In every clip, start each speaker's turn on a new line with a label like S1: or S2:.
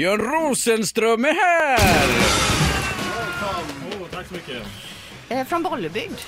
S1: Björn Rosenström är här!
S2: Välkommen! Oh, tack så mycket.
S3: Eh, från Bollebygd.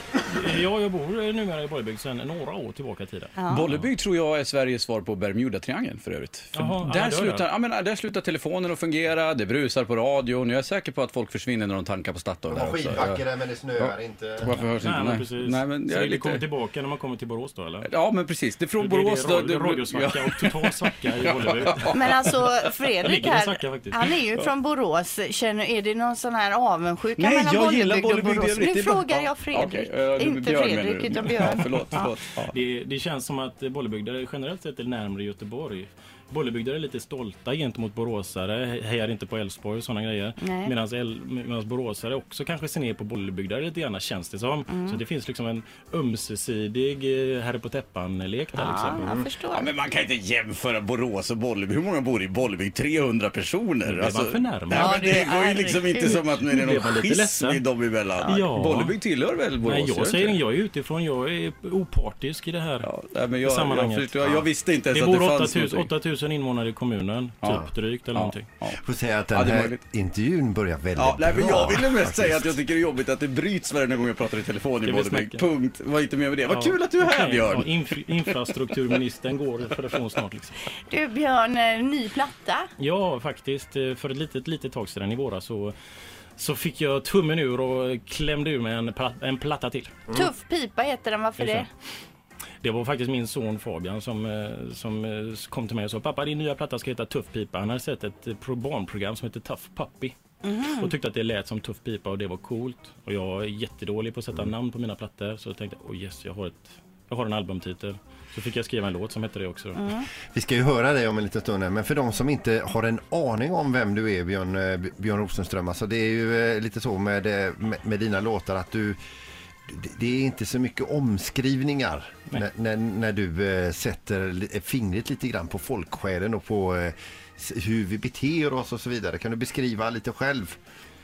S2: Ja, jag bor numera i Borgbygd sedan några år tillbaka i tiden.
S1: Bollebygd tror jag är Sveriges svar på Bermuda-triangeln för övrigt. För
S2: Jaha, ja,
S1: där,
S2: var
S1: slutar, ja, men, där slutar telefonen att fungera, det brusar på radion. Jag är säker på att folk försvinner när de tankar på Statoil.
S4: De har skidbackar
S1: Ja.
S4: där men det snöar inte.
S1: Varför hörs inte?
S2: Nej, men precis.
S1: Nej, men
S2: så
S1: jag är
S2: det
S1: lite...
S2: kommer tillbaka när man kommer till Borås då, eller?
S1: Ja, men precis. Det är från
S2: Det är
S1: Borås.
S2: det,
S1: då-
S2: det, radiosvacka och total svacka i Bollebygd.
S3: Men alltså
S2: Jag
S3: Fredrik här, han är ju från Borås. Känner, är det någon sån här avundsjuka
S1: Nej,
S3: mellan
S1: jag gillar
S3: Bollebygd och
S1: Bollebygd
S3: Borås? Nu
S1: är bara-
S3: frågar
S1: Ja,
S3: jag Fredrik,
S1: okej, eh,
S3: inte Fredrik utan
S1: Ja,
S3: Björn.
S1: förlåt, förlåt. Ja.
S2: Det, det känns som att Bollebygdare generellt sett är närmare Göteborg. Bollebygdare är lite stolta gentemot boråsare, hejar inte på Elfsborg och sådana grejer. Medan boråsare också kanske ser ner på bollebygdare lite grann känns det som.
S3: Mm.
S2: Så det finns liksom en ömsesidig eh, herre på täppan-lek där
S3: ja,
S2: liksom. Mm.
S3: Jag förstår.
S1: Ja, men man kan inte jämföra Borås och Bollebygd. Hur många bor i Bollebygd? 300 personer.
S2: Det alltså, var
S1: för närmare.
S3: Ja,
S1: men det,
S3: det
S1: går ju liksom inte som att det är någon schism dem emellan.
S2: Ja.
S1: Bollebygd tillhör väl Borås?
S2: Nej, jag säger
S1: inte.
S2: Jag är utifrån. Jag är opartisk i det här
S1: ja, nej, men jag,
S2: sammanhanget.
S1: Jag, jag, jag visste inte ens
S2: det
S1: att det fanns
S2: 8000, 8000 000 invånare i kommunen,
S1: Ja.
S2: typ drygt eller någonting.
S4: Får säga att den
S1: Ja,
S4: här intervjun börjar väldigt
S1: Ja, nej, men
S4: bra.
S1: jag ville mest säga att jag tycker det är jobbigt att det bryts varje gång jag pratar i telefon i Punkt. Var inte med med det. Vad kul att du är här
S2: okej. Ja, Björn. infrastrukturministern går för telefon snart liksom.
S3: Du Björn, eh, ny platta.
S2: Ja, faktiskt. Eh, för ett litet, litet tag sedan i våras så, så fick jag tummen ur och klämde ur mig en, pla- en platta till.
S3: Tuff pipa heter den, varför det?
S2: Det var faktiskt min son Fabian som, eh, som eh, kom till mig och sa pappa din nya platta ska heta Tuff pipa. Han hade sett ett eh, pro- barnprogram som heter Tough Puppy. Och tyckte att det lät som Tuff pipa och det var coolt. Och jag är jättedålig på att sätta namn på mina plattor så jag tänkte oh yes jag har, ett, jag har en albumtitel. Så fick jag skriva en låt som hette det också. Då.
S4: Vi ska ju höra dig om en liten stund här, men för de som inte har en aning om vem du är Björn, Björn Rosenström, alltså det är ju lite så med, med, med dina låtar att du det- är inte så mycket omskrivningar när, när, när du eh, sätter fingret lite grann på folksjälen och på eh, hur vi beter oss och så vidare. Kan du beskriva lite själv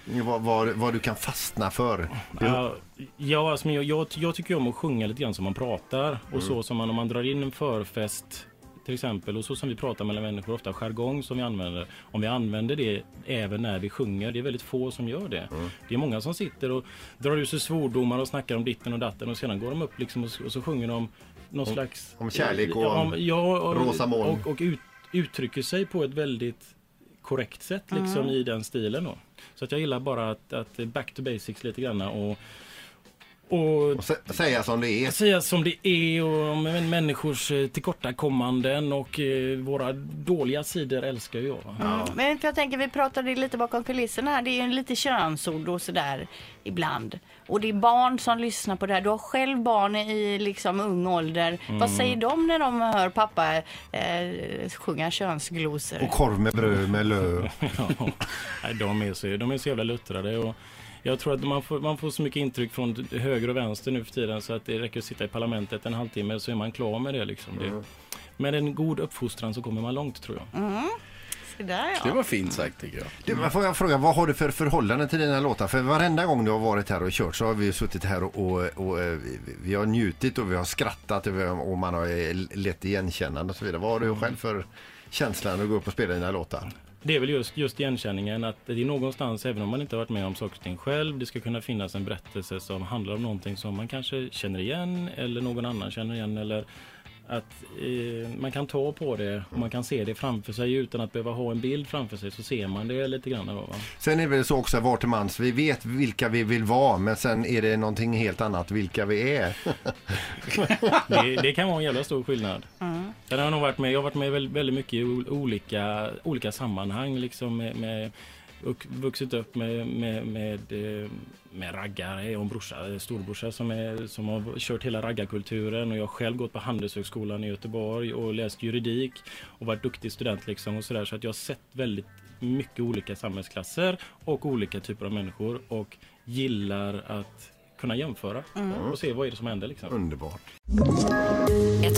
S4: vad, vad, vad du kan fastna för?
S2: Ja, ja alltså, jag, jag, jag tycker om att sjunga lite grann som man pratar. Och så som man, om man drar in en förfest till exempel och så som vi pratar mellan människor, ofta jargong som vi använder. Om vi använder det även när vi sjunger, det är väldigt få som gör det. Det är många som sitter och drar ut sig svordomar och snackar om ditten och datten och sedan går de upp liksom och, och så sjunger de någon slags...
S4: om kärlek och
S2: ja,
S4: om
S2: om, ja, och,
S4: rosa moln.
S2: Och, och ut, uttrycker sig på ett väldigt korrekt sätt liksom i den stilen då. Så att jag gillar bara att, att back to basics lite grann och, och
S4: Och sä- säga som det är.
S2: säga som det är och om män- människors eh, tillkortakommanden och eh, våra dåliga sidor älskar jag. va.
S3: Men för jag tänker, vi pratade lite bakom kulisserna här. Det är ju en lite könsord och sådär ibland. Och det är barn som lyssnar på det här. Du har själv barn i liksom ung ålder. Vad säger de när de hör pappa eh, sjunga könsglosor?
S4: Och korv med bröd med lö.
S2: Ja. De, är så, de är så jävla luttrade. Och jag tror att man får, man får så mycket intryck från höger och vänster nu för tiden så att det räcker att sitta i parlamentet en halvtimme så är man klar med det. Liksom. det med en god uppfostran så kommer man långt tror jag.
S3: Så där,
S1: Det
S3: ja.
S1: var fint sagt tycker jag.
S4: Du, men får jag fråga, vad har du för förhållande till dina låtar? För varenda gång du har varit här och kört så har vi suttit här och, och, och eh, vi- har njutit och vi har skrattat och, man har eh, lett igenkännande och så vidare. Vad har du själv för känsla när du går upp och spelar dina låtar?
S2: Det är väl just, just igenkänningen att det är någonstans, även om man inte har varit med om saker och ting själv, det ska kunna finnas en berättelse som handlar om någonting som man kanske känner igen eller någon annan känner igen eller att eh, man kan ta på det och man kan se det framför sig utan att behöva ha en bild framför sig så ser man det lite grann. Då, va?
S4: Sen är det väl så också var till mans, vi vet vilka vi vill vara men sen är det någonting helt annat vilka vi är.
S2: Det, det kan vara en jävla stor skillnad. Sen har jag nog varit med, jag har varit med väldigt, väldigt mycket i ol- olika, olika sammanhang liksom med, med och vuxit upp med, med, med, eh, med raggare. Jag har en brorsa, storbrorsa som, är, som har kört hela raggarkulturen och jag har själv gått på Handelshögskolan i Göteborg och läst juridik och varit duktig student liksom och sådär så att jag har sett väldigt mycket olika samhällsklasser och olika typer av människor och gillar att kunna jämföra och se vad är det som händer liksom.
S4: Underbart.
S5: Ett